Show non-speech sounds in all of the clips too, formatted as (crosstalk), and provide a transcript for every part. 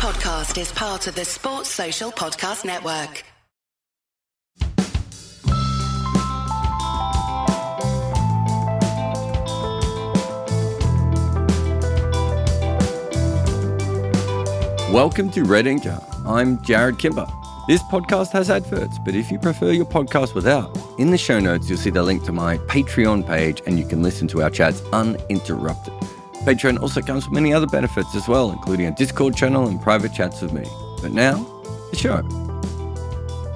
podcast is part of the Sports Social Podcast Network. Welcome to Red Inker. I'm Jarrod Kimber. This podcast has adverts, but if you prefer your podcast without, in the show notes you'll see the link to my Patreon page and you can listen to our chats uninterrupted. Patreon also comes with many other benefits as well, including a Discord channel and private chats with me. But now, the show.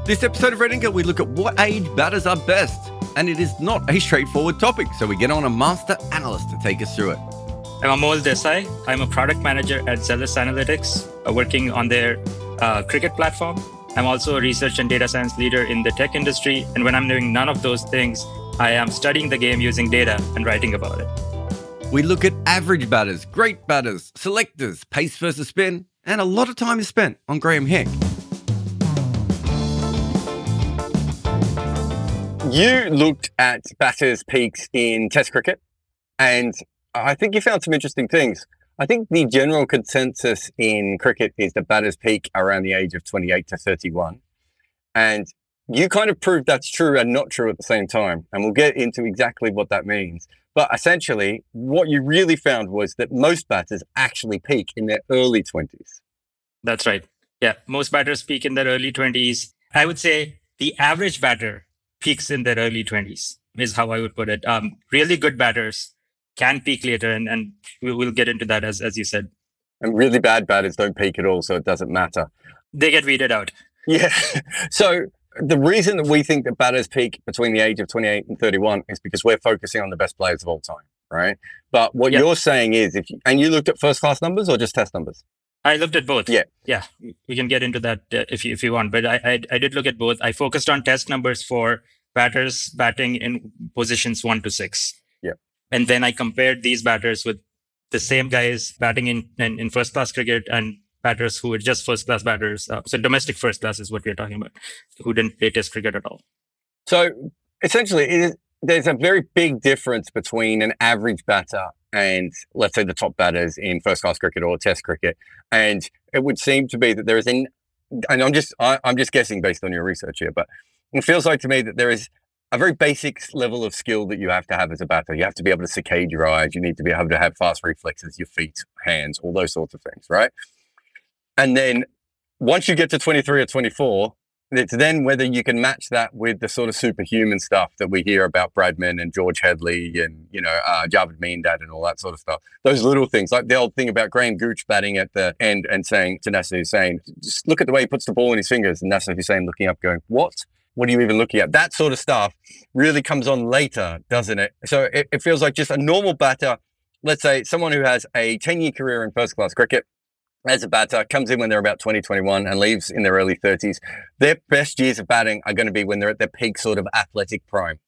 This episode of Red Inker, we look at what age batters are best. And it is not a straightforward topic, so we get on a master analyst to take us through it. I'm Amol Desai. I'm a product manager at Zelus Analytics, uh, working on their uh, cricket platform. I'm also a research and data science leader in the tech industry. And when I'm doing none of those things, I am studying the game using data and writing about it. We look at average batters, great batters, selectors, pace versus spin, and a lot of time is spent on Graeme Hick. You looked at batters' peaks in Test cricket, and I think you found some interesting things. I think the general consensus in cricket is that batters peak around the age of 28 to 31. And you kind of proved that's true and not true at the same time. And we'll get into exactly what that means. But essentially, what you really found was that most batters actually peak in their early 20s. That's right. Yeah. Most batters peak in their early 20s. I would say the average batter peaks in their early 20s, is how I would put it. Um, really good batters can peak later. And, and we'll get into that, as, as you said. And really bad batters don't peak at all. So it doesn't matter. They get weeded out. Yeah. (laughs) So the reason that we think that batters peak between the age of 28 and 31 is because we're focusing on the best players of all time, right? But what yep. you're saying is, if you, and you looked at first class numbers or just test numbers? I looked at both. Yeah, yeah. We can get into that uh, if you if you want, but I, I I did look at both. I focused on test numbers for batters batting in positions one to six. Yeah, and then I compared these batters with the same guys batting in in, in first class cricket and batters who were just first class batters. Uh, so domestic first class is what we're talking about, who didn't play test cricket at all. So essentially, there's a very big difference between an average batter and let's say the top batters in first class cricket or test cricket. And it would seem to be that there is an, and I'm just, I, I'm just guessing based on your research here, but it feels like to me that there is a very basic level of skill that you have to have as a batter. You have to be able to saccade your eyes. You need to be able to have fast reflexes, your feet, hands, all those sorts of things, right? And then once you get to 23 or 24, it's then whether you can match that with the sort of superhuman stuff that we hear about Bradman and George Headley and, you know, uh, Javed Miandad and all that sort of stuff. Those little things, like the old thing about Graham Gooch batting at the end and saying to Nasser Hussain, just look at the way he puts the ball in his fingers. And Nasser Hussain looking up going, what? What are you even looking at? That sort of stuff really comes on later, doesn't it? So it, it feels like just a normal batter, let's say someone who has a 10 year career in first class cricket, as a batter, comes in when they're about 20, 21 and leaves in their early 30s. Their best years of batting are going to be when they're at their peak sort of athletic prime.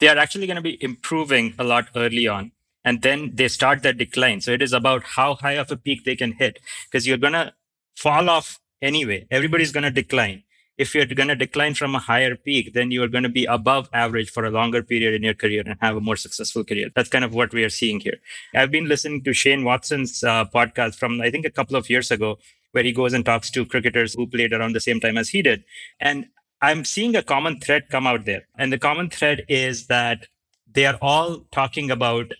They are actually going to be improving a lot early on. And then they start their decline. So it is about how high of a peak they can hit because you're going to fall off anyway. Everybody's going to decline if you're going to decline from a higher peak, then you are going to be above average for a longer period in your career and have a more successful career. That's kind of what we are seeing here. I've been listening to Shane Watson's uh, podcast from, I think, a couple of years ago, where he goes and talks to cricketers who played around the same time as he did. And I'm seeing a common thread come out there. And the common thread is that they are all talking about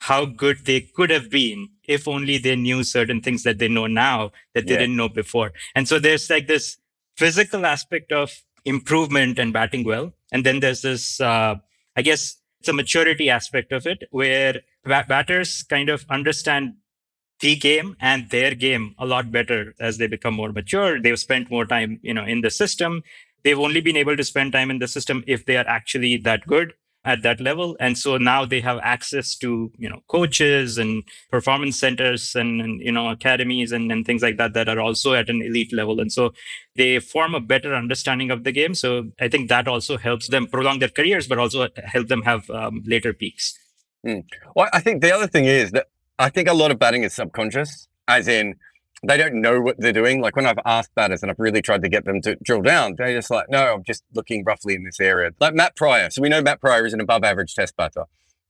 how good they could have been if only they knew certain things that they know now that they yeah. didn't know before. And so there's like this physical aspect of improvement and batting well. And then there's this, uh, I guess it's a maturity aspect of it where bat- batters kind of understand the game and their game a lot better as they become more mature. They've spent more time, you know, in the system. They've only been able to spend time in the system if they are actually that good at that level. And so now they have access to you know coaches and performance centers and, and, you know academies and, and things like that that are also at an elite level. And so they form a better understanding of the game. So i think that also helps them prolong their careers but also help them have um, later peaks. Mm. well i think the other thing is that i think a lot of batting is subconscious as in they don't know what they're doing. Like when I've asked batters and I've really tried to get them to drill down, they're just like, no, I'm just looking roughly in this area. Like Matt Prior. So we know Matt Prior is an above average test batter.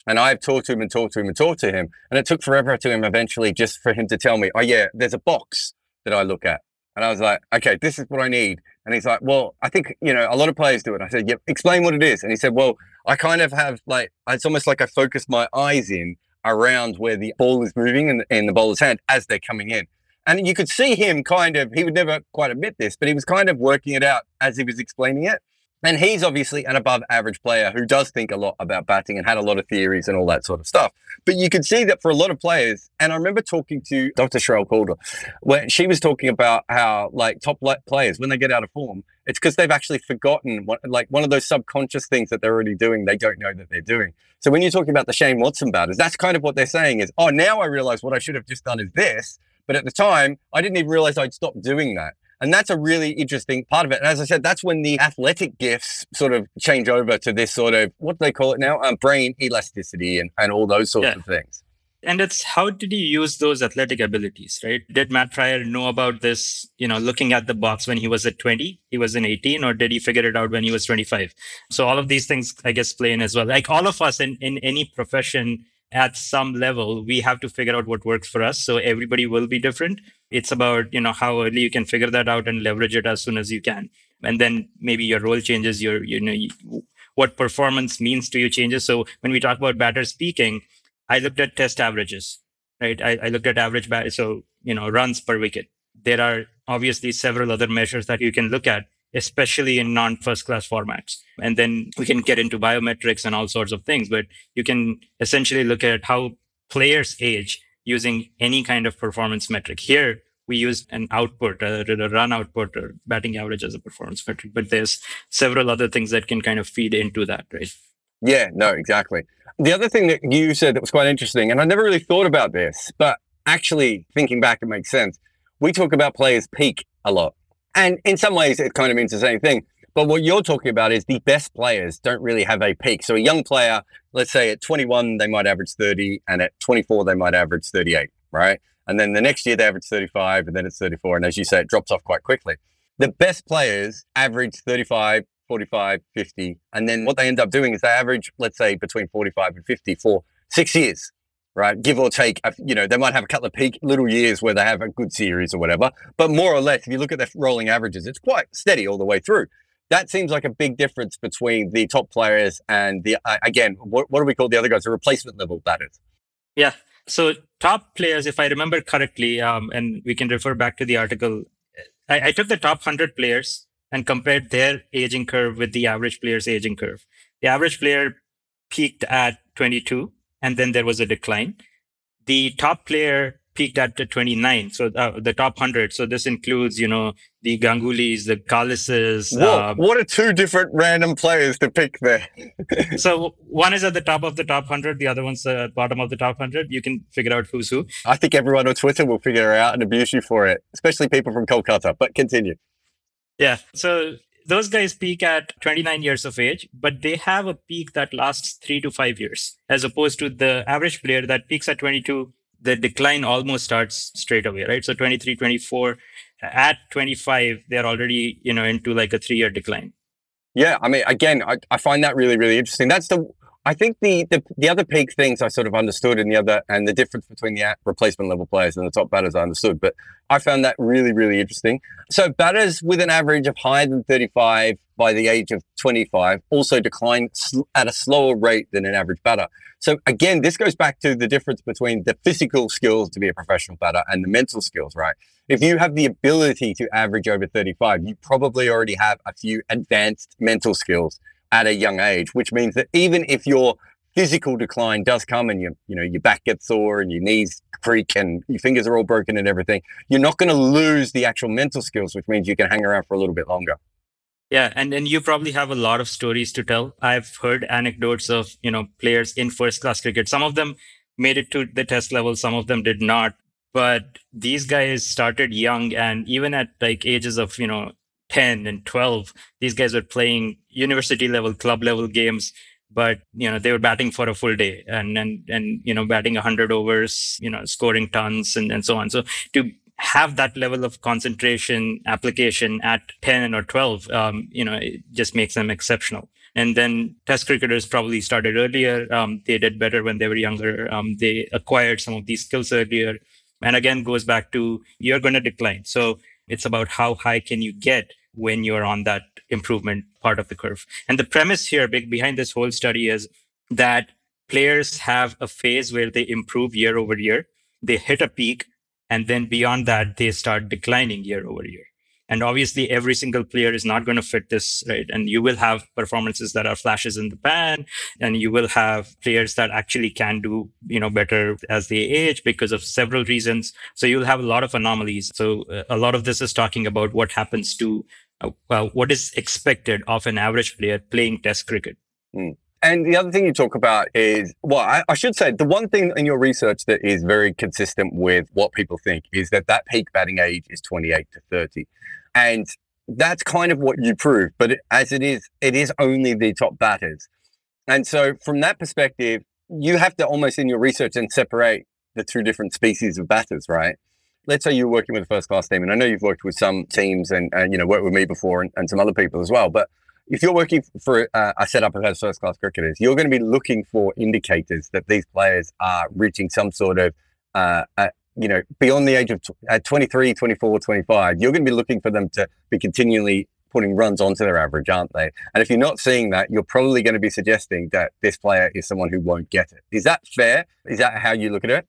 And I've talked to him and talked to him and talked to him. And it took forever to him eventually just for him to tell me, oh, yeah, there's a box that I look at. And I was like, okay, this is what I need. And he's like, well, I think, you know, a lot of players do it. I said, yeah, explain what it is. And he said, well, I kind of have like, it's almost like I focus my eyes in around where the ball is moving in, in the bowler's hand as they're coming in. And you could see him kind of, he would never quite admit this, but he was kind of working it out as he was explaining it. And he's obviously an above average player who does think a lot about batting and had a lot of theories and all that sort of stuff. But you can see that for a lot of players, and I remember talking to Dr. Sherylle Calder, when she was talking about how like top players, when they get out of form, it's because they've actually forgotten what, like one of those subconscious things that they're already doing, they don't know that they're doing. So when you're talking about the Shane Watson batters, that's kind of what they're saying is, oh, now I realize what I should have just done is this. But at the time, I didn't even realize I'd stopped doing that. And that's a really interesting part of it. And as I said, that's when the athletic gifts sort of change over to this sort of, what do they call it now? Um, brain elasticity and, and all those sorts yeah. of things. And it's how did he use those athletic abilities, right? Did Matt Prior know about this, you know, looking at the box when he was at 20, he was in 18, or did he figure it out when he was 25? So all of these things, I guess, play in as well. Like all of us in, in any profession, at some level we have to figure out what works for us. So everybody will be different. It's about you know how early you can figure that out and leverage it as soon as you can. And then maybe your role changes your you know you, what performance means to you changes. So when we talk about batters peaking i looked at test averages right? I, I looked at average bat so you know runs per wicket. There are obviously several other measures that you can look at especially in non first class formats. And then we can get into biometrics and all sorts of things, but you can essentially look at how players age using any kind of performance metric. Here, we use an output, a, a run output or batting average as a performance metric, but there's several other things that can kind of feed into that, right? Yeah, no, exactly. The other thing that you said that was quite interesting, and I never really thought about this, but actually thinking back, it makes sense. We talk about players peak a lot. And in some ways, it kind of means the same thing. But what you're talking about is the best players don't really have a peak. So a young player, let's say at 21, they might average 30, and at 24, they might average 38, right? And then the next year, they average 35, and then it's 34. And as you say, it drops off quite quickly. The best players average 35, 45, 50. And then what they end up doing is they average, let's say, between 45 and 50 for six years right? Give or take, you know, they might have a couple of peak little years where they have a good series or whatever. But more or less, if you look at the rolling averages, it's quite steady all the way through. That seems like a big difference between the top players and the, uh, again, what, what do we call the other guys? The replacement level batters. Yeah. So top players, if I remember correctly, um, and we can refer back to the article, I, I took the top 100 players and compared their aging curve with the average player's aging curve. The average player peaked at 22 and then there was a decline. The top player peaked at 29, so uh, the top 100. So this includes, you know, the Gangulis, the Kallises. Um, what are two different random players to pick there? (laughs) so one is at the top of the top 100, the other one's at the bottom of the top 100. You can figure out who's who. I think everyone on Twitter will figure it out and abuse you for it, especially people from Kolkata, but continue. Yeah. So those guys peak at 29 years of age, but they have a peak that lasts three to five years, as opposed to the average player that peaks at 22. The decline almost starts straight away, right? So 23, 24, at 25, they're already, you know, into like a three year decline. Yeah. I mean, again, I, I find that really, really interesting. That's the, I think the, the, the other peak things I sort of understood and the other and the difference between the replacement level players and the top batters I understood, but I found that really really interesting. So batters with an average of higher than 35 by the age of 25 also decline at a slower rate than an average batter. So again, this goes back to the difference between the physical skills to be a professional batter and the mental skills, right? If you have the ability to average over 35, you probably already have a few advanced mental skills at a young age, which means that even if your physical decline does come and you you know your back gets sore and your knees creak and your fingers are all broken and everything, you're not going to lose the actual mental skills, which means you can hang around for a little bit longer. Yeah, and then you probably have a lot of stories to tell. I've heard anecdotes of you know players in first class cricket. Some of them made it to the test level, some of them did not. But these guys started young, and even at like ages of you know 10 and 12 these guys were playing university level club level games but you know they were batting for a full day and and and you know batting 100 overs you know scoring tons and, and so on. So to have that level of concentration application at 10 or 12 um, you know it just makes them exceptional. And then test cricketers probably started earlier. Um, they did better when they were younger. Um, they acquired some of these skills earlier. And again, goes back to you're going to decline. So it's about how high can you get when you're on that improvement part of the curve. And the premise here big behind this whole study is that players have a phase where they improve year over year. They hit a peak and then beyond that, they start declining year over year. And obviously, every single player is not going to fit this, right? And you will have performances that are flashes in the pan, and you will have players that actually can do, you know, better as they age because of several reasons. So you'll have a lot of anomalies. So uh, a lot of this is talking about what happens to, well, what is expected of an average player playing Test cricket. Mm. And the other thing you talk about is, well, I, I, should say the one thing in your research that is very consistent with what people think is that that peak batting age is 28 to 30. And that's kind of what you prove. But as it is, it is only the top batters. And so from that perspective, you have to almost in your research and separate the two different species of batters, right? Let's say you're working with a first class team, and I know you've worked with some teams and, and you know, worked with me before and, and some other people as well. But if you're working for uh, a setup of first class cricketers, you're going to be looking for indicators that these players are reaching some sort of, uh, uh, you know, beyond the age of t- at 23, 24, 25. You're going to be looking for them to be continually putting runs onto their average, aren't they? And if you're not seeing that, you're probably going to be suggesting that this player is someone who won't get it. Is that fair? Is that how you look at it?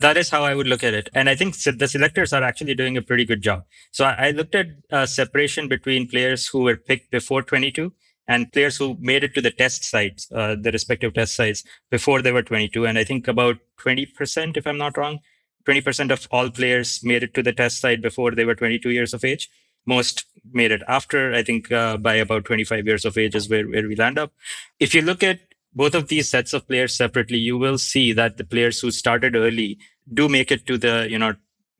That is how I would look at it. And I think the selectors are actually doing a pretty good job. So I, looked at uh, separation between players who were picked before 22 and players who made it to the test sites, uh, the respective test sites before they were 22. And I think about 20%, if I'm not wrong, 20% of all players made it to the test site before they were 22 years of age. Most made it after, I think, uh, by about 25 years of age is where, where we land up. If you look at both of these sets of players separately, you will see that the players who started early do make it to the, you know,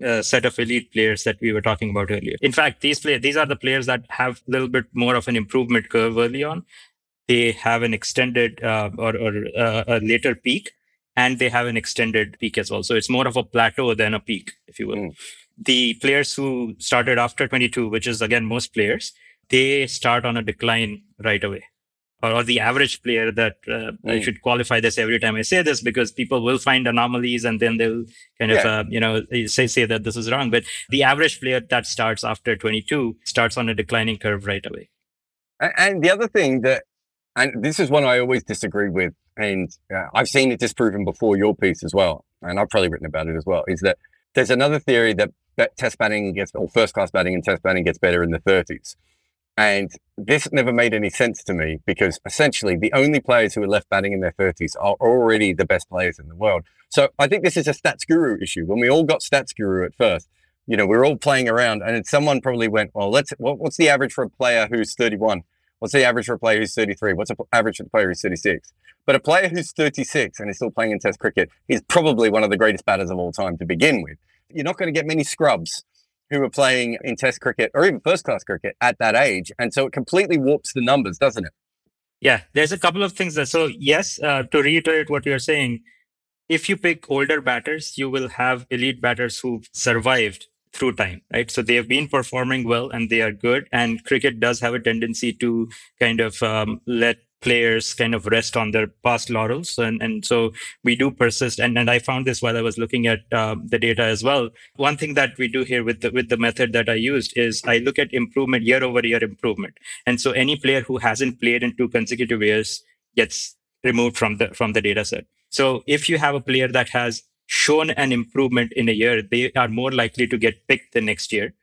uh, set of elite players that we were talking about earlier. In fact, these players, these are the players that have a little bit more of an improvement curve early on. They have an extended uh, or, or uh, a later peak, and they have an extended peak as well. So it's more of a plateau than a peak, if you will. Mm. The players who started after 22, which is again most players, they start on a decline right away or, the average player that uh, mm. I should qualify this every time I say this because people will find anomalies and then they'll kind of, uh, you know, say, say that this is wrong. But the average player that starts after 22 starts on a declining curve right away. And the other thing that, and this is one I always disagree with, and uh, I've seen it disproven before your piece as well, and I've probably written about it as well, is that there's another theory that, that test batting gets, or first class batting and test batting gets better in the 30s. And this never made any sense to me because essentially the only players who are left batting in their 30s are already the best players in the world. So I think this is a Statsguru issue. When we all got Statsguru at first, you know, we are all playing around and someone probably went, well, let's, what's the average for a player who's 31? What's the average for a player who's 33? What's the average for a player who's 36? But a player who's 36 and is still playing in test cricket is probably one of the greatest batters of all time to begin with. You're not going to get many scrubs who are playing in test cricket or even first class cricket at that age. And so it completely warps the numbers, doesn't it? Yeah, there's a couple of things there. so yes, uh, to reiterate what you're saying, if you pick older batters, you will have elite batters who've survived through time, right? So they have been performing well and they are good. And cricket does have a tendency to kind of um, let players kind of rest on their past laurels. And, and so we do persist. And, and I found this while I was looking at uh, the data as well. One thing that we do here with the, with the method that I used is I look at improvement year over year improvement. And so any player who hasn't played in two consecutive years gets removed from the, from the data set. So if you have a player that has shown an improvement in a year, they are more likely to get picked the next year.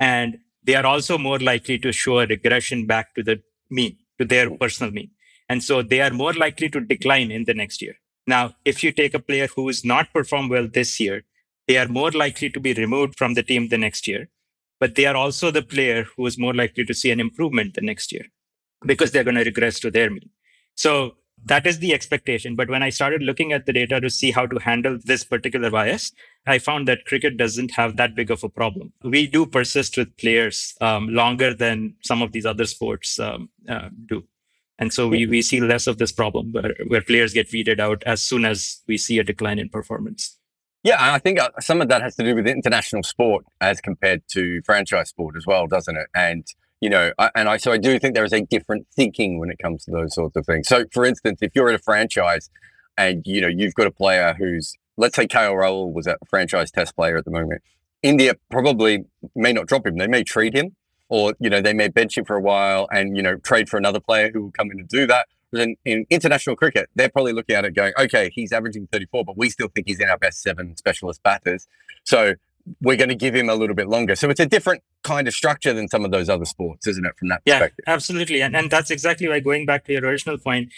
And they are also more likely to show a regression back to the mean, to their personal mean. And so they are more likely to decline in the next year. Now, if you take a player who is not performed well this year, they are more likely to be removed from the team the next year. But they are also the player who is more likely to see an improvement the next year because they're going to regress to their mean. So that is the expectation. But when I started looking at the data to see how to handle this particular bias, I found that cricket doesn't have that big of a problem. We do persist with players um, longer than some of these other sports um, uh, do. And so we, we see less of this problem where, where players get weeded out as soon as we see a decline in performance. Yeah, I think uh, some of that has to do with international sport as compared to franchise sport as well, doesn't it? And you know, and I so I do think there is a different thinking when it comes to those sorts of things. So, for instance, if you're at a franchise and you know you've got a player who's let's say KL Rahul was a franchise test player at the moment. India probably may not drop him. They may trade him or, you know, they may bench him for a while and, you know, trade for another player who will come in and do that. But in, in international cricket, they're probably looking at it going, okay, he's averaging 34, but we still think he's in our best seven specialist batters. So we're going to give him a little bit longer. So it's a different kind of structure than some of those other sports, isn't it, from that yeah, perspective? absolutely. And, and that's exactly why going back to your original point,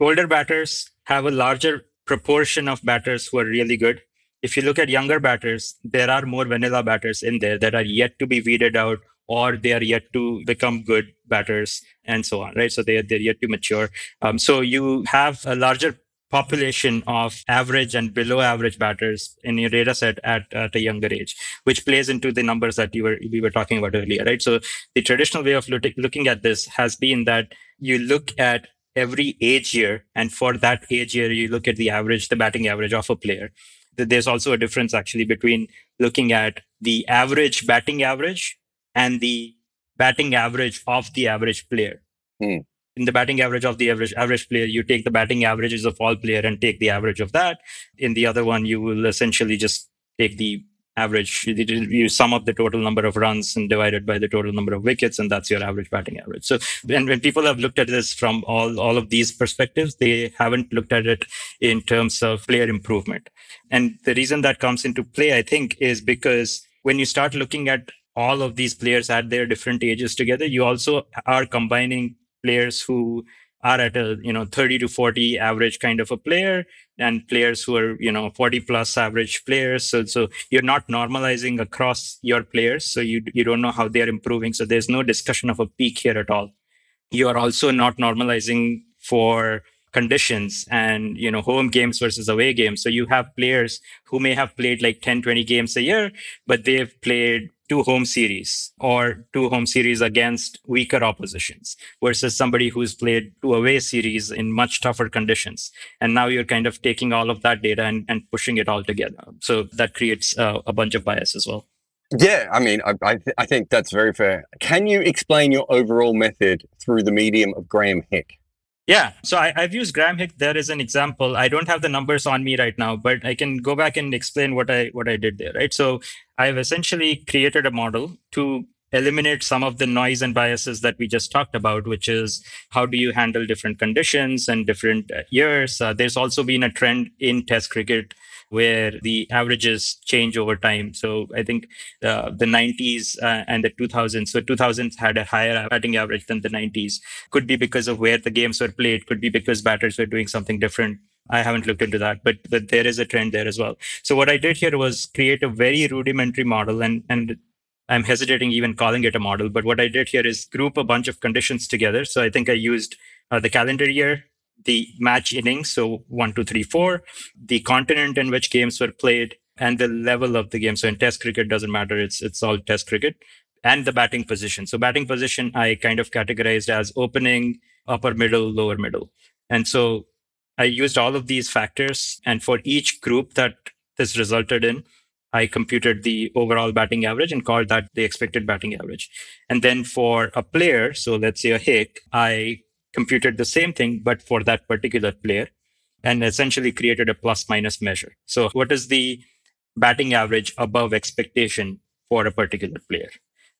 older batters have a larger proportion of batters who are really good. If you look at younger batters, there are more vanilla batters in there that are yet to be weeded out or they are yet to become good batters and so on, right? So they, they're yet to mature. Um, so you have a larger population of average and below average batters in your data set at, at a younger age, which plays into the numbers that you were we were talking about earlier, right? So the traditional way of lo- looking at this has been that you look at every age year, and for that age year, you look at the average, the batting average of a player. There's also a difference actually between looking at the average batting average and the batting average of the average player. Hmm. In the batting average of the average average player you take the batting averages of all player and take the average of that. In the other one you will essentially just take the average you sum up the total number of runs and divide it by the total number of wickets and that's your average batting average. So when, when people have looked at this from all all of these perspectives they haven't looked at it in terms of player improvement. And the reason that comes into play i think is because when you start looking at all of these players at their different ages together. You also are combining players who are at a you know 30 to 40 average kind of a player and players who are you know 40 plus average players. So so you're not normalizing across your players. So you you don't know how they are improving. So there's no discussion of a peak here at all. You are also not normalizing for conditions and you know home games versus away games. So you have players who may have played like 10 20 games a year but they've played two home series or two home series against weaker oppositions versus somebody who's played two away series in much tougher conditions. And now you're kind of taking all of that data and, and pushing it all together. So that creates uh, a bunch of bias as well. Yeah, I mean, I, I, th- I think that's very fair. Can you explain your overall method through the medium of Graeme Hick? Yeah. So I, have used Graeme Hick there as an example. I don't have the numbers on me right now, but I can go back and explain what I what I did there. Right. So I've essentially created a model to eliminate some of the noise and biases that we just talked about, which is how do you handle different conditions and different uh, years. Uh, there's also been a trend in Test cricket where the averages change over time. So I think uh, the 90s uh, and the 2000s, so 2000s had a higher batting average than the 90s. Could be because of where the games were played. Could be because batters were doing something different. I haven't looked into that, but, but there is a trend there as well. So what I did here was create a very rudimentary model and, and I'm hesitating even calling it a model, but what I did here is group a bunch of conditions together. So I think I used uh, the calendar year, the match innings, so one, two, three, four, the continent in which games were played, and the level of the game. So in Test cricket, doesn't matter; it's it's all Test cricket, and the batting position. So batting position, I kind of categorized as opening, upper middle, lower middle, and so I used all of these factors, and for each group that this resulted in, I computed the overall batting average and called that the expected batting average. And then for a player, so let's say a Hick, I computed the same thing, but for that particular player and essentially created a plus minus measure. So what is the batting average above expectation for a particular player?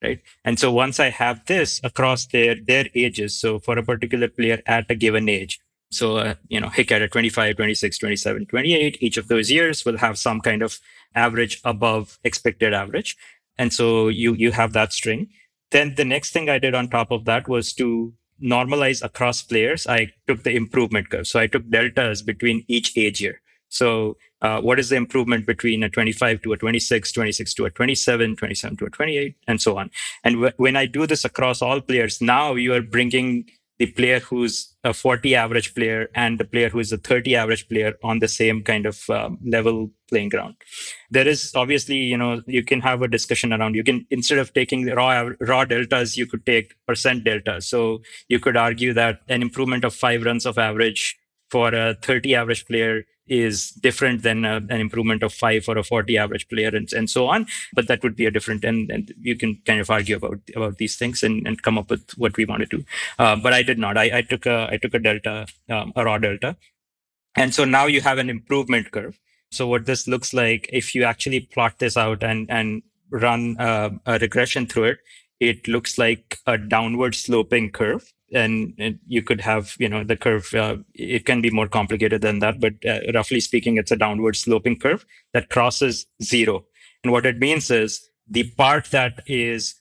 Right. And so once I have this across their, their ages, so for a particular player at a given age, so, uh, you know, Hick at 25, 26, 27, 28, each of those years will have some kind of average above expected average. And so you, you have that string. Then the next thing I did on top of that was to normalize across players, I took the improvement curve. So I took deltas between each age year. So uh, what is the improvement between a 25 to a 26, 26 to a 27, 27 to a 28, and so on. And w- when I do this across all players, now you are bringing the player who's a 40 average player and the player who is a 30 average player on the same kind of um, level playing ground. There is obviously you know you can have a discussion around you can instead of taking raw raw deltas you could take percent delta. So you could argue that an improvement of 5 runs of average for a 30 average player is different than a, an improvement of five for a 40 average player and, and so on. But that would be a different, and, and you can kind of argue about, about these things and, and come up with what we want to do. Uh, but I did not. I, I took a, I took a delta, um, a raw delta. And so now you have an improvement curve. So what this looks like, if you actually plot this out and, and run uh, a regression through it, it looks like a downward sloping curve. And, and you could have, you know, the curve, uh, it can be more complicated than that, but uh, roughly speaking, it's a downward sloping curve that crosses zero. And what it means is the part that is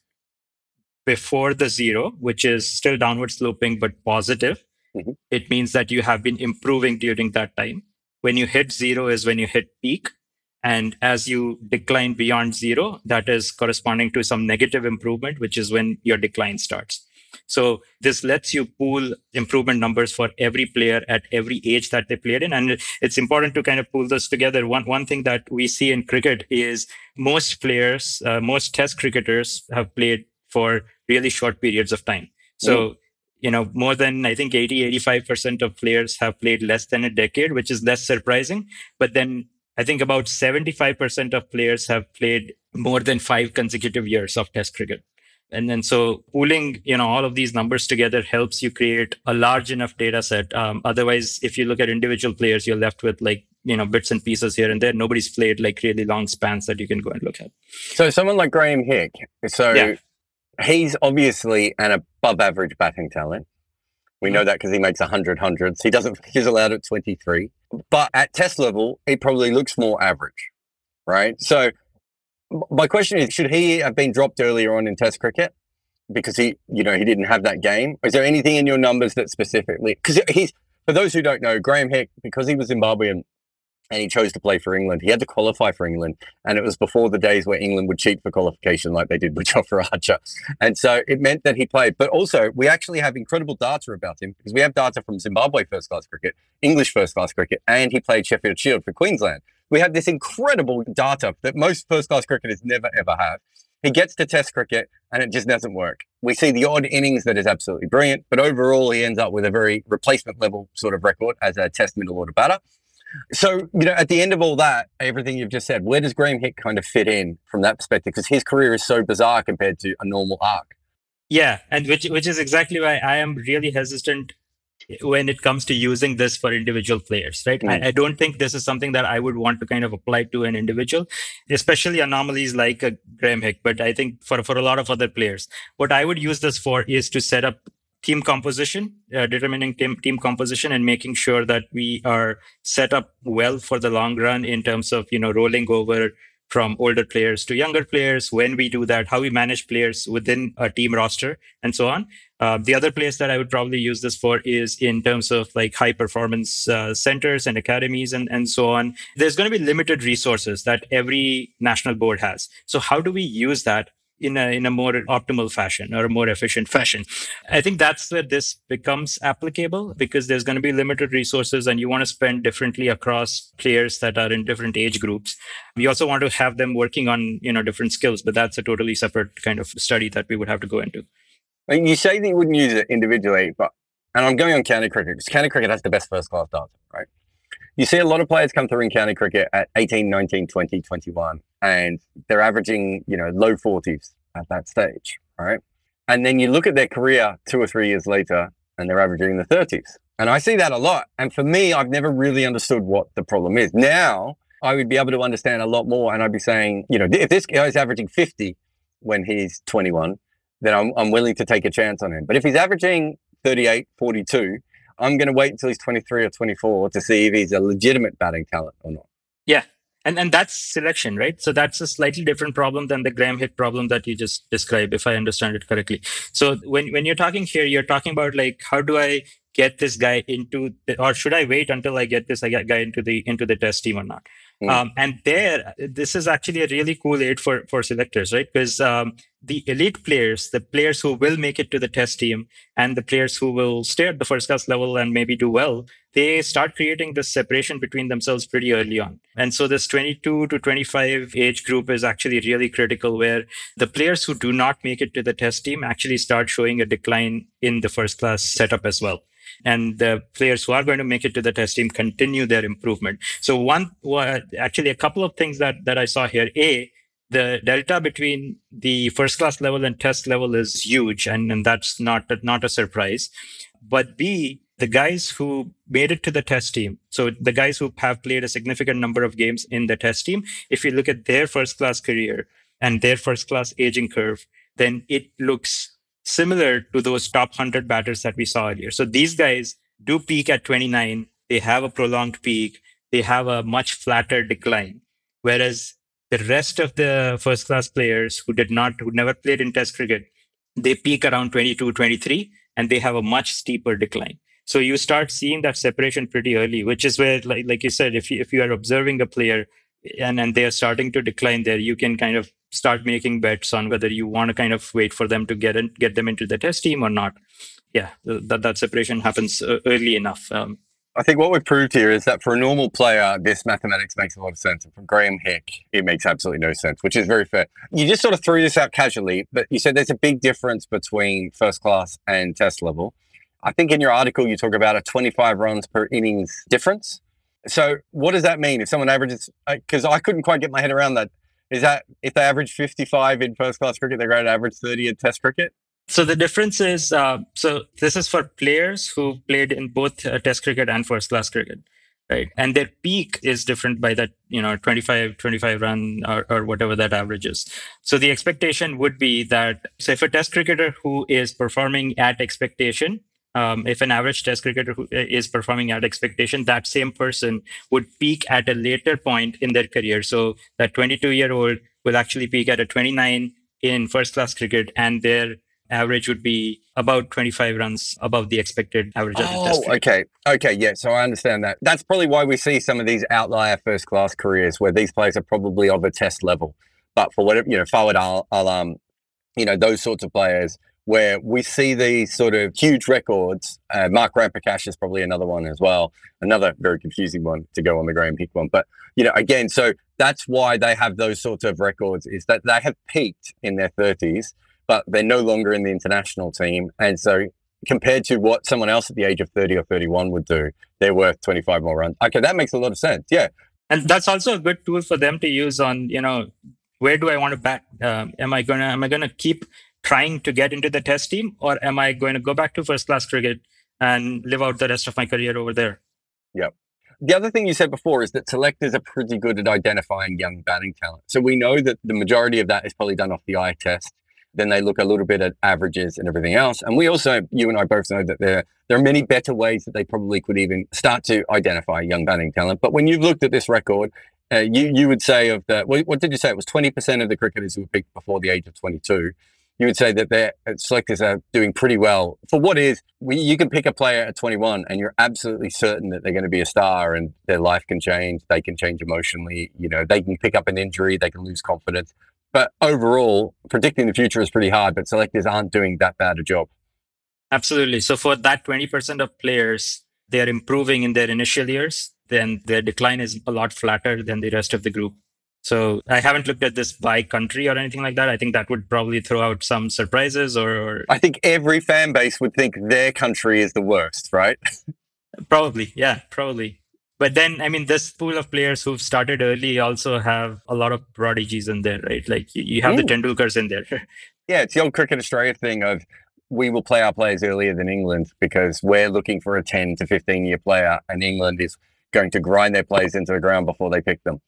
before the zero, which is still downward sloping but positive, mm-hmm. it means that you have been improving during that time. When you hit zero is when you hit peak. And as you decline beyond zero, that is corresponding to some negative improvement, which is when your decline starts. So this lets you pool improvement numbers for every player at every age that they played in. And it's important to kind of pull this together. One, one thing that we see in cricket is most players, uh, most test cricketers have played for really short periods of time. So, mm. you know, more than I think 80, 85% of players have played less than a decade, which is less surprising. But then I think about 75% of players have played more than five consecutive years of test cricket. And then so pooling, you know, all of these numbers together helps you create a large enough data set. Um, otherwise, if you look at individual players, you're left with like, you know, bits and pieces here and there. Nobody's played like really long spans that you can go and look at. So someone like Graeme Hick, so yeah. he's obviously an above average batting talent. We know mm-hmm. that because he makes 100 hundreds. He doesn't he's allowed at 23. But at test level, he probably looks more average, right? So my question is, should he have been dropped earlier on in Test cricket because he, you know, he didn't have that game? Is there anything in your numbers that specifically? Because he's for those who don't know, Graeme Hick, because he was Zimbabwean and he chose to play for England, he had to qualify for England, and it was before the days where England would cheat for qualification like they did with (laughs) Jofra Archer, and so it meant that he played. But also, we actually have incredible data about him because we have data from Zimbabwe first class cricket, English first class cricket, and he played Sheffield Shield for Queensland we have this incredible data that most first class cricketers never ever have. He gets to test cricket and it just doesn't work. We see the odd innings that is absolutely brilliant, but overall he ends up with a very replacement level sort of record as a test middle order batter. So, you know, at the end of all that, everything you've just said, where does Graeme Hick kind of fit in from that perspective? Because his career is so bizarre compared to a normal arc. Yeah, and which which is exactly why I am really hesitant when it comes to using this for individual players, right? Mm. I, I, don't think this is something that I would want to kind of apply to an individual, especially anomalies like a Graeme Hick. But I think for, for a lot of other players, what I would use this for is to set up team composition, uh, determining team, team composition and making sure that we are set up well for the long run in terms of, you know, rolling over from older players to younger players, when we do that, how we manage players within a team roster, and so on. Uh, the other place that I would probably use this for is in terms of like high performance uh, centers and academies and, and so on. There's going to be limited resources that every national board has. So how do we use that in a in a more optimal fashion or a more efficient fashion. I think that's where this becomes applicable because there's going to be limited resources and you want to spend differently across players that are in different age groups. We also want to have them working on, you know, different skills, but that's a totally separate kind of study that we would have to go into. You say that you wouldn't use it individually, but and I'm going on county cricket because county cricket has the best first class data, right? You see a lot of players come through in county cricket at 18, 19, 20, 21 and they're averaging, you know, low 40s at that stage, right? And then you look at their career two or three years later and they're averaging in the 30s. And I see that a lot. And for me, I've never really understood what the problem is. Now I would be able to understand a lot more. And I'd be saying, you know, if this guy's averaging 50 when he's 21, then I'm, I'm willing to take a chance on him. But if he's averaging 38, 42, I'm going to wait until he's 23 or 24 to see if he's a legitimate batting talent or not. Yeah, and and that's selection right so that's a slightly different problem than the Graeme Hick problem that you just described if i understand it correctly so when when you're talking here you're talking about like how do i get this guy into the, or should i wait until i get this guy into the into the test team or not um, and there this is actually a really cool aid for for selectors right? Because um, the elite players, the players who will make it to the test team and the players who will stay at the first class level and maybe do well, they start creating this separation between themselves pretty early on. And so this 22 to 25 age group is actually really critical where the players who do not make it to the test team actually start showing a decline in the first class setup as well and the players who are going to make it to the test team continue their improvement. So one, actually a couple of things that, that I saw here. A, the delta between the first class level and test level is huge and, and that's not not a surprise but B, the guys who made it to the test team, so the guys who have played a significant number of games in the test team, if you look at their first class career and their first class aging curve, then it looks similar to those top 100 batters that we saw earlier. So these guys do peak at 29. They have a prolonged peak. They have a much flatter decline. Whereas the rest of the first class players who did not, who never played in test cricket, they peak around 22, 23, and they have a much steeper decline. So you start seeing that separation pretty early, which is where, like, like you said, if you, if you are observing a player and, and they are starting to decline there, you can kind of start making bets on whether you want to kind of wait for them to get in, get them into the test team or not. Yeah, that, that separation happens uh, early enough. Um, I think what we've proved here is that for a normal player, this mathematics makes a lot of sense. And for Graeme Hick, it makes absolutely no sense, which is very fair. You just sort of threw this out casually, but you said there's a big difference between first class and test level. I think in your article, you talk about a 25 runs per innings difference. So what does that mean if someone averages? Because uh, I couldn't quite get my head around that. Is that if they average 55 in first class cricket, they're going to average 30 in test cricket? So the difference is, uh, so this is for players who played in both uh, test cricket and first class cricket, right? And their peak is different by that, you know, 25, 25 run or, or whatever that average is. So the expectation would be that, so if a test cricketer who is performing at expectation um, if an average test cricketer uh, is performing at expectation, that same person would peak at a later point in their career. So that 22 year old will actually peak at a 29 in first class cricket, and their average would be about 25 runs above the expected average. Oh, okay. Okay. Yeah. So I understand that. That's probably why we see some of these outlier first class careers where these players are probably of a test level. But for whatever, you know, Fawad Alam, you know, those sorts of players, where we see these sort of huge records. Uh, Mark Ramprakash is probably another one as well, another very confusing one to go on the Graeme Hick one. But you know, again, so that's why they have those sorts of records is that they have peaked in their 30s, but they're no longer in the international team, and so compared to what someone else at the age of 30 or 31 would do, they're worth 25 more runs. Okay, that makes a lot of sense. Yeah. And that's also a good tool for them to use on, you know, where do I want to bat? Um, am I gonna am I gonna keep trying to get into the test team, or am I going to go back to first class cricket and live out the rest of my career over there? Yep. The other thing you said before is that selectors are pretty good at identifying young batting talent. So we know that the majority of that is probably done off the eye test. Then they look a little bit at averages and everything else. And we also, you and I both know that there, there are many better ways that they probably could even start to identify young batting talent. But when you've looked at this record, uh, you you would say of the what, what did you say? It was twenty percent of the cricketers who were picked before the age of twenty two you would say that their uh, selectors are doing pretty well for what is. We, you can pick a player at 21 and you're absolutely certain that they're going to be a star and their life can change. They can change emotionally. You know, they can pick up an injury. They can lose confidence. But overall, predicting the future is pretty hard. But selectors aren't doing that bad a job. Absolutely. So for that 20% of players, they are improving in their initial years. Then their decline is a lot flatter than the rest of the group. So I haven't looked at this by country or anything like that. I think that would probably throw out some surprises or, or... I think every fan base would think their country is the worst, right? (laughs) probably, yeah, probably. But then, I mean, this pool of players who've started early also have a lot of prodigies in there, right? Like you have mm. the Tendulkars in there. (laughs) yeah, it's the old Cricket Australia thing of we will play our players earlier than England because we're looking for a 10 to 15 year player, and England is going to grind their players into the ground before they pick them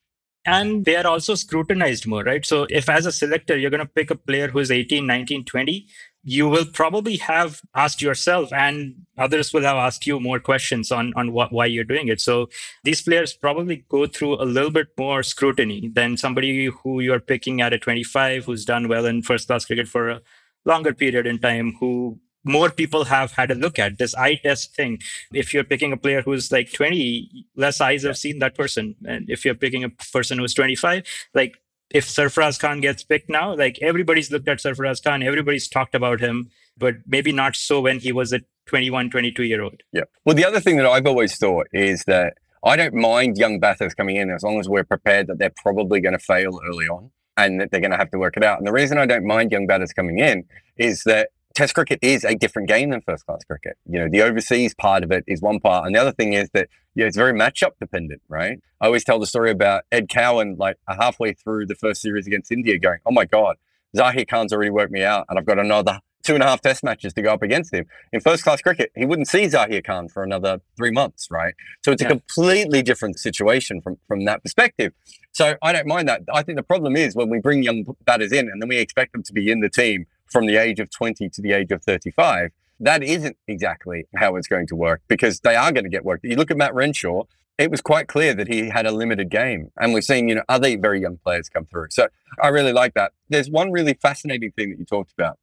and they are also scrutinized more right? So if as a selector you're going to pick a player who is 18 19 20 you will probably have asked yourself and others will have asked you more questions on on what why you're doing it. So these players probably go through a little bit more scrutiny than somebody who you're picking at a 25 who's done well in first class cricket for a longer period in time who more people have had a look at this eye test thing. If you're picking a player who's like 20, less eyes have seen that person. And if you're picking a person who's 25, like if Sarfaraz Khan gets picked now, like everybody's looked at Sarfaraz Khan, everybody's talked about him, but maybe not so when he was a 21, 22 year old. Yeah. Well, the other thing that I've always thought is that I don't mind young batters coming in as long as we're prepared that they're probably going to fail early on and that they're going to have to work it out. And the reason I don't mind young batters coming in is that Test cricket is a different game than first class cricket. You know, the overseas part of it is one part. And the other thing is that, you know, it's very matchup dependent, right? I always tell the story about Ed Cowan, like uh, halfway through the first series against India, going, oh my God, Zaheer Khan's already worked me out. And I've got another two and a half test matches to go up against him. In first class cricket, he wouldn't see Zaheer Khan for another three months, right? So it's yeah. a completely different situation from, from that perspective. So I don't mind that. I think the problem is when we bring young batters in and then we expect them to be in the team from the age of 20 to the age of 35. That isn't exactly how it's going to work because they are going to get work. You look at Matt Renshaw, it was quite clear that he had a limited game. And we're seeing, you know, other very young players come through. So I really like that. There's one really fascinating thing that you talked about.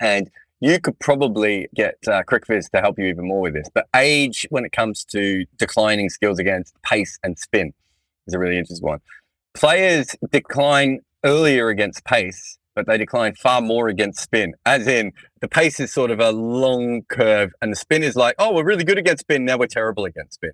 And you could probably get uh, CricViz to help you even more with this. But age, when it comes to declining skills against pace and spin, is a really interesting one. Players decline earlier against pace, but they decline far more against spin. As in, the pace is sort of a long curve, and the spin is like, oh, we're really good against spin. Now we're terrible against spin.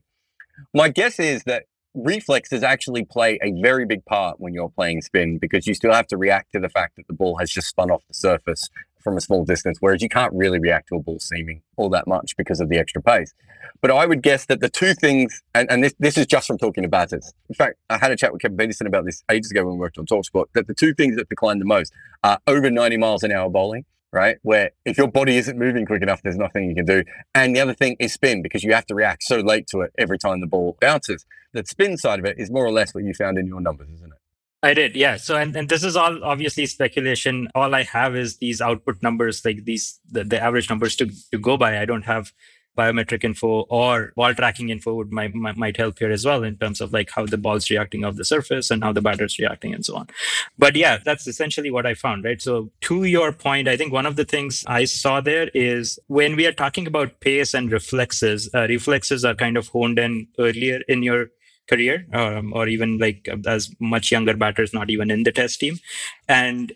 My guess is that reflexes actually play a very big part when you're playing spin because you still have to react to the fact that the ball has just spun off the surface from a small distance, whereas you can't really react to a ball seaming all that much because of the extra pace. But I would guess that the two things, and, and this, this is just from talking to batters. In fact, I had a chat with Kevin Pietersen about this ages ago when we worked on TalkSport, that the two things that decline the most are over 90 miles an hour bowling right? Where if your body isn't moving quick enough, there's nothing you can do. And the other thing is spin because you have to react so late to it every time the ball bounces. The spin side of it is more or less what you found in your numbers, isn't it? I did, yeah. So, and, and this is all obviously speculation. All I have is these output numbers, like these the, the average numbers to to go by. I don't have biometric info or ball tracking info would might, might help here as well in terms of like how the ball's reacting off the surface and how the batter's reacting and so on. But yeah, that's essentially what I found, right? So to your point, I think one of the things I saw there is when we are talking about pace and reflexes, uh, reflexes are kind of honed in earlier in your career um, or even like as much younger batters not even in the test team and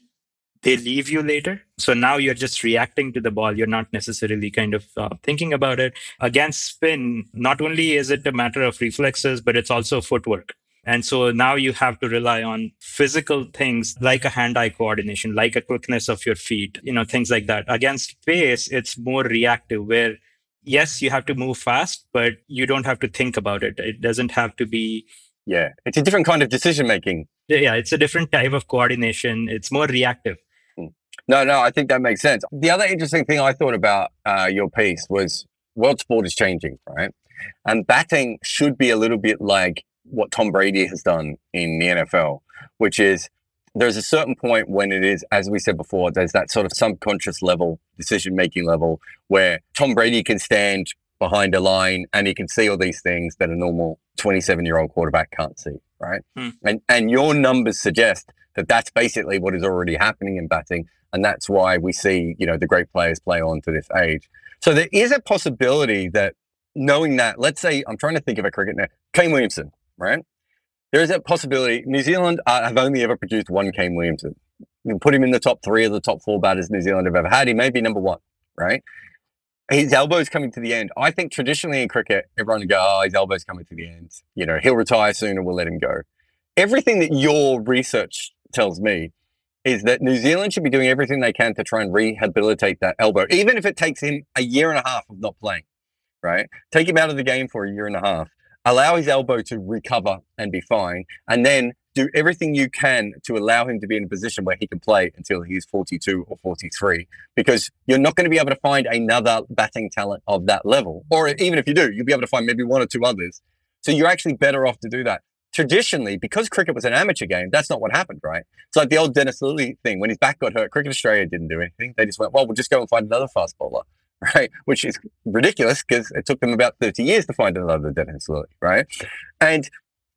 they leave you later. So now you're just reacting to the ball. You're not necessarily kind of uh, thinking about it. Against spin, not only is it a matter of reflexes, but it's also footwork. And so now you have to rely on physical things like a hand eye coordination, like a quickness of your feet, you know, things like that. Against pace, it's more reactive, where yes, you have to move fast, but you don't have to think about it. It doesn't have to be. Yeah, it's a different kind of decision making. Yeah, it's a different type of coordination. It's more reactive. No, no, I think that makes sense. The other interesting thing I thought about uh, your piece was world sport is changing, right? And batting should be a little bit like what Tom Brady has done in the NFL, which is there's a certain point when it is, as we said before, there's that sort of subconscious level, decision making level, where Tom Brady can stand behind a line and he can see all these things that a normal 27 year old quarterback can't see, right? Hmm. And and your numbers suggest that that's basically what is already happening in batting and that's why we see you know the great players play on to this age. So there is a possibility that knowing that, let's say I'm trying to think of a cricket now, Kane Williamson, right? There is that possibility. New Zealand uh, have only ever produced one Kane Williamson. You put him in the top three of the top four batters New Zealand have ever had. He may be number one, right? His elbow's coming to the end. I think traditionally in cricket, everyone would go, oh, his elbow's coming to the end. You know, he'll retire soon and we'll let him go. Everything that your research tells me is that New Zealand should be doing everything they can to try and rehabilitate that elbow, even if it takes him a year and a half of not playing, right? Take him out of the game for a year and a half, allow his elbow to recover and be fine, and then do everything you can to allow him to be in a position where he can play until he's 42 or 43, because you're not going to be able to find another batting talent of that level. Or even if you do, you'll be able to find maybe one or two others. So you're actually better off to do that traditionally, because cricket was an amateur game, that's not what happened, right? It's like the old Dennis Lillee thing. When his back got hurt, Cricket Australia didn't do anything. They just went, well, we'll just go and find another fast bowler, (laughs) right? Which is ridiculous because it took them about 30 years to find another Dennis Lillee, right? And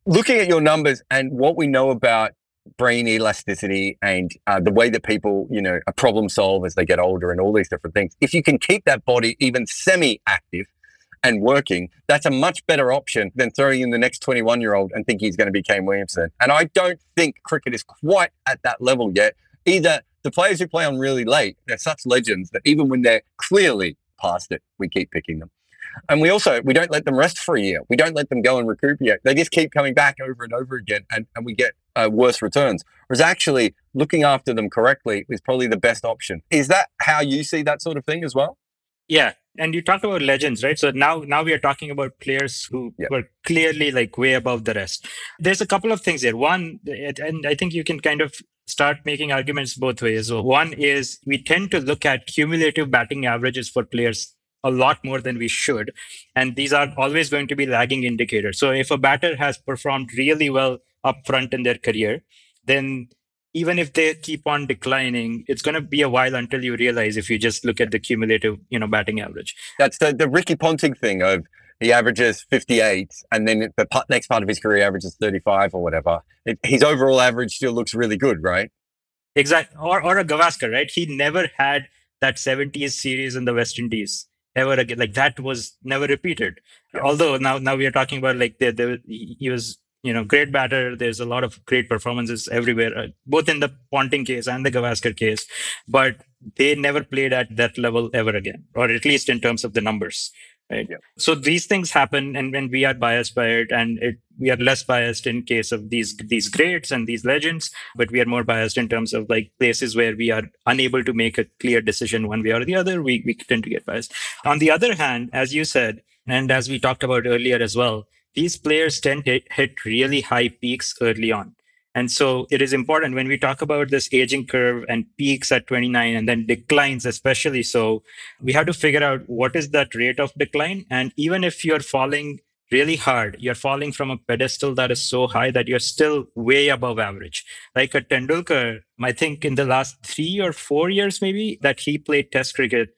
looking at your numbers and what we know about brain elasticity and uh, the way that people, you know, problem solve as they get older and all these different things, if you can keep that body even semi-active, and working, that's a much better option than throwing in the next 21 year old and think he's going to be Kane Williamson. And I don't think cricket is quite at that level yet. Either the players who play on really late, they're such legends that even when they're clearly past it, we keep picking them. And we also we don't let them rest for a year. We don't let them go and recuperate. They just keep coming back over and over again, and, and we get uh, worse returns. Whereas actually looking after them correctly is probably the best option. Is that how you see that sort of thing as well? Yeah. And you talked about legends, right? So now now we are talking about players who Yep. were clearly like way above the rest. There's a couple of things here. One, and I think you can kind of start making arguments both ways. So one is we tend to look at cumulative batting averages for players a lot more than we should. And these are always going to be lagging indicators. So if a batter has performed really well up front in their career, then even if they keep on declining, it's going to be a while until you realize if you just look at the cumulative, you know, batting average. That's the, the Ricky Ponting thing of he averages 58 and then the next part of his career averages 35 or whatever. It, his overall average still looks really good, right? Exactly. Or, or a Gavaskar, right? He never had that 70s series in the West Indies ever again. Like that was never repeated. Although now, now we are talking about like the, the, he was, you know, great batter. There's a lot of great performances everywhere, uh, both in the Ponting case and the Gavaskar case, but they never played at that level ever again, or at least in terms of the numbers. Right. Yeah. So these things happen, and when we are biased by it, and it, we are less biased in case of these these greats and these legends, but we are more biased in terms of like places where we are unable to make a clear decision one way or the other. We we tend to get biased. On the other hand, as you said, and as we talked about earlier as well, these players tend to hit really high peaks early on. And so it is important when we talk about this aging curve and peaks at 29 and then declines, especially so, we have to figure out what is that rate of decline. And even if you're falling really hard, you're falling from a pedestal that is so high that you're still way above average. Like a Tendulkar, I think in the last three or four years, maybe that he played test cricket,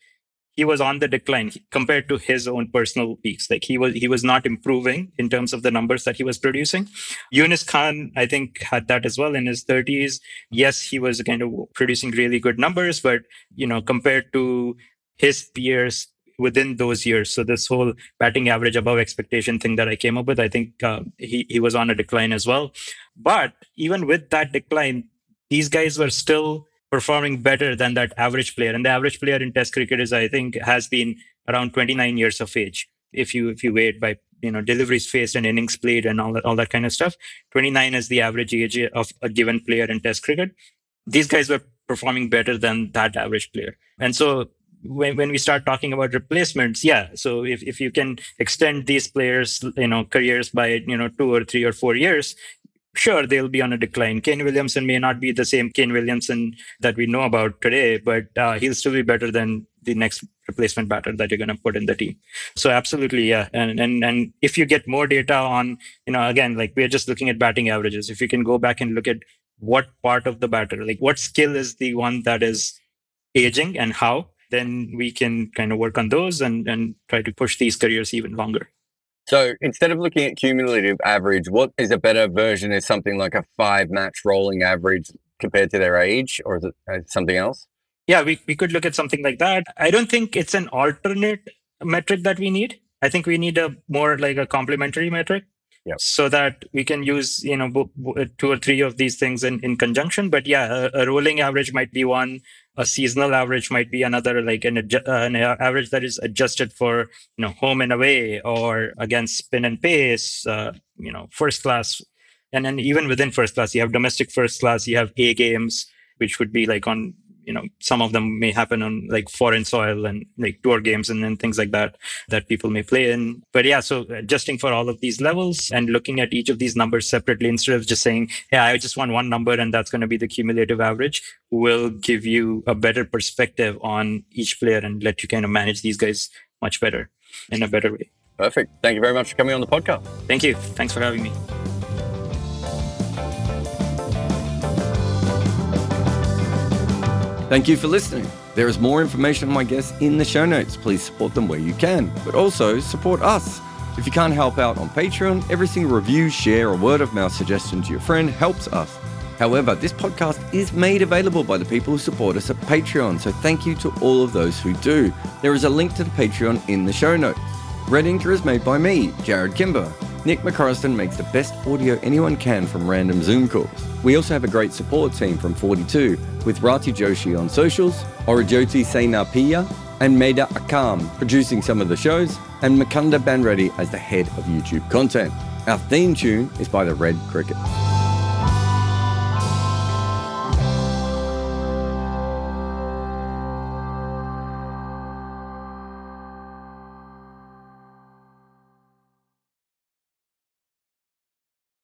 he was on the decline compared to his own personal peaks. Like he was, he was not improving in terms of the numbers that he was producing. Yunus Khan, I think, had that as well in his 30s. Yes, he was kind of producing really good numbers, but you know, compared to his peers within those years, so this whole batting average above expectation thing that I came up with, I think uh, he he was on a decline as well. But even with that decline, these guys were still performing better than that average player. And the average player in Test cricket is, I think, has been around 29 years of age. If you if you wait by you know deliveries faced and innings played and all that all that kind of stuff, 29 is the average age of a given player in Test cricket. These guys were performing better than that average player, and so. When, when we start talking about replacements, yeah. So if, if you can extend these players, you know, careers by, you know, two or three or four years, sure they'll be on a decline. Kane Williamson may not be the same Kane Williamson that we know about today, but uh, he'll still be better than the next replacement batter that you're going to put in the team. So absolutely, yeah. And and and if you get more data on, you know, again, like we're just looking at batting averages. If you can go back and look at what part of the batter, like what skill is the one that is aging and how, then we can kind of work on those and and try to push these careers even longer. So instead of looking at cumulative average, what is a better version? Is something like a five match rolling average compared to their age, or is it uh, something else? Yeah, we, we could look at something like that. I don't think it's an alternate metric that we need. I think we need a more like a complementary metric. Yep. So that we can use, you know, two or three of these things in, in conjunction. But yeah, a, a rolling average might be one, a seasonal average might be another, like an, uh, an average that is adjusted for, you know, home and away or against spin and pace, uh, you know, first class. And then even within first class, you have domestic first class, you have A games, which would be like on you know some of them may happen on like foreign soil and like tour games and, and things like that that people may play in but yeah so adjusting for all of these levels and looking at each of these numbers separately instead of just saying yeah i just want one number and that's going to be the cumulative average will give you a better perspective on each player and let you kind of manage these guys much better in a better way Perfect. Thank you very much for coming on the podcast. thank you thanks for having me Thank you for listening. There is more information on my guests in the show notes. Please support them where you can, but also support us. If you can't help out on Patreon, every single review, share, or word of mouth suggestion to your friend helps us. However, this podcast is made available by the people who support us at Patreon, so thank you to all of those who do. There is a link to the Patreon in the show notes. Red Inker is made by me, Jarrod Kimber. Nick McCorriston makes the best audio anyone can from random Zoom calls. We also have a great support team from 42 with Rati Joshi on socials, Orajoti Senapiya, and Meda Akam producing some of the shows, and Makunda Banreddy as the head of YouTube content. Our theme tune is by the Red Cricket.